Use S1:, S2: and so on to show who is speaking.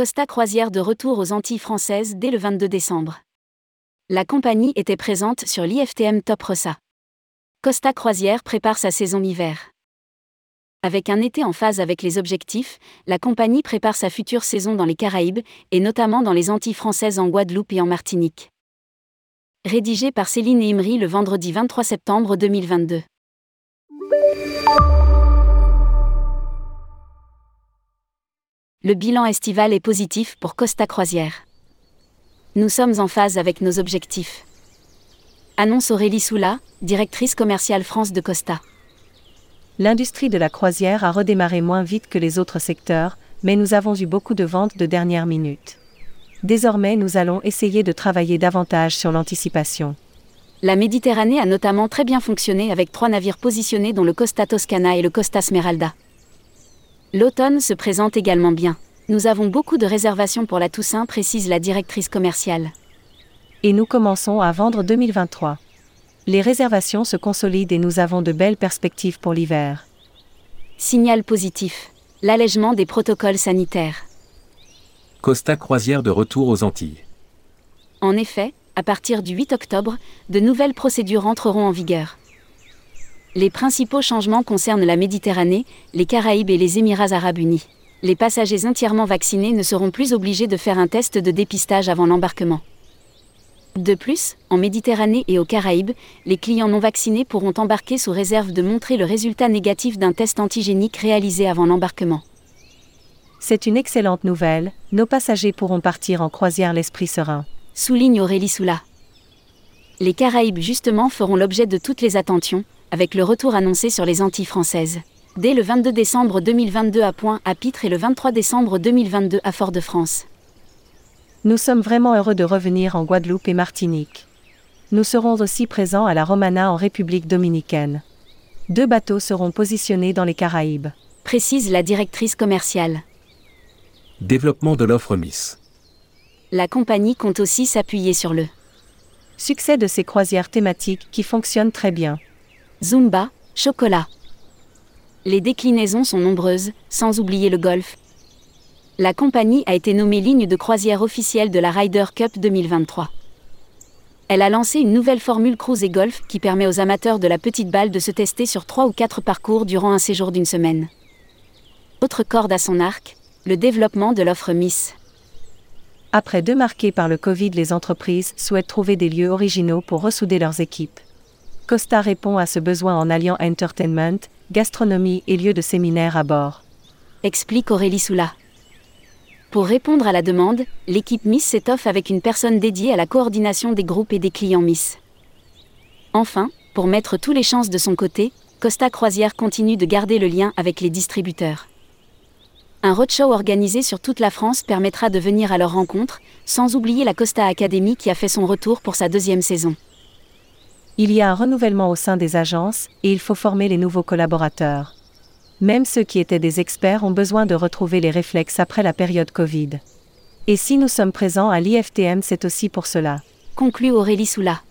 S1: Costa Croisière de retour aux Antilles françaises dès le 22 décembre. La compagnie était présente sur l'IFTM Top Rossa. Costa Croisière prépare sa saison hiver. Avec un été en phase avec les objectifs, la compagnie prépare sa future saison dans les Caraïbes, et notamment dans les Antilles françaises en Guadeloupe et en Martinique. Rédigé par Céline Imri le vendredi 23 septembre 2022. Le bilan estival est positif pour Costa Croisière. Nous sommes en phase avec nos objectifs. Annonce Aurélie Soula, directrice commerciale France de Costa
S2: l'industrie de la croisière a redémarré moins vite que les autres secteurs, mais nous avons eu beaucoup de ventes de dernière minute. Désormais, nous allons essayer de travailler davantage sur l'anticipation.
S1: La Méditerranée a notamment très bien fonctionné avec trois navires positionnés dont le Costa Toscana et le Costa Smeralda. L'automne se présente également bien. Nous avons beaucoup de réservations pour la Toussaint, précise la directrice commerciale.
S2: Et nous commençons à vendre 2023 les réservations se consolident et nous avons de belles perspectives pour l'hiver.
S1: Signal positif. L'allègement des protocoles sanitaires.
S3: Costa Croisière de retour aux Antilles.
S1: En effet, à partir du 8 octobre, de nouvelles procédures entreront en vigueur. Les principaux changements concernent la Méditerranée, les Caraïbes et les Émirats arabes unis. Les passagers entièrement vaccinés ne seront plus obligés de faire un test de dépistage avant l'embarquement. De plus, en Méditerranée et aux Caraïbes, les clients non vaccinés pourront embarquer sous réserve de montrer le résultat négatif d'un test antigénique réalisé avant l'embarquement.
S2: C'est une excellente nouvelle, nos passagers pourront partir en croisière l'esprit serein.
S1: Souligne Aurélie Soula. Les Caraïbes justement feront l'objet de toutes les attentions, avec le retour annoncé sur les Antilles françaises. Dès le 22 décembre 2022 à Point à Pitre et le 23 décembre 2022 à Fort-de-France.
S2: Nous sommes vraiment heureux de revenir en Guadeloupe et Martinique. Nous serons aussi présents à la Romana en République dominicaine. Deux bateaux seront positionnés dans les Caraïbes.
S1: Précise la directrice commerciale.
S3: Développement de l'offre Miss.
S1: La compagnie compte aussi s'appuyer sur le
S2: succès de ces croisières thématiques qui fonctionnent très bien.
S1: Zumba, chocolat. Les déclinaisons sont nombreuses, sans oublier le golf, la compagnie a été nommée ligne de croisière officielle de la Ryder Cup 2023. Elle a lancé une nouvelle formule cruise et golf qui permet aux amateurs de la petite balle de se tester sur trois ou quatre parcours durant un séjour d'une semaine. Autre corde à son arc, le développement de l'offre Miss.
S2: Après deux marqués par le Covid, les entreprises souhaitent trouver des lieux originaux pour ressouder leurs équipes. Costa répond à ce besoin en alliant entertainment, gastronomie et lieux de séminaire à bord.
S1: Explique Aurélie Soula. Pour répondre à la demande, l'équipe Miss s'étoffe avec une personne dédiée à la coordination des groupes et des clients Miss. Enfin, pour mettre tous les chances de son côté, Costa Croisière continue de garder le lien avec les distributeurs. Un roadshow organisé sur toute la France permettra de venir à leur rencontre, sans oublier la Costa Academy qui a fait son retour pour sa deuxième saison.
S2: Il y a un renouvellement au sein des agences, et il faut former les nouveaux collaborateurs. Même ceux qui étaient des experts ont besoin de retrouver les réflexes après la période Covid. Et si nous sommes présents à l'IFTM, c'est aussi pour cela.
S1: Conclut Aurélie Soula.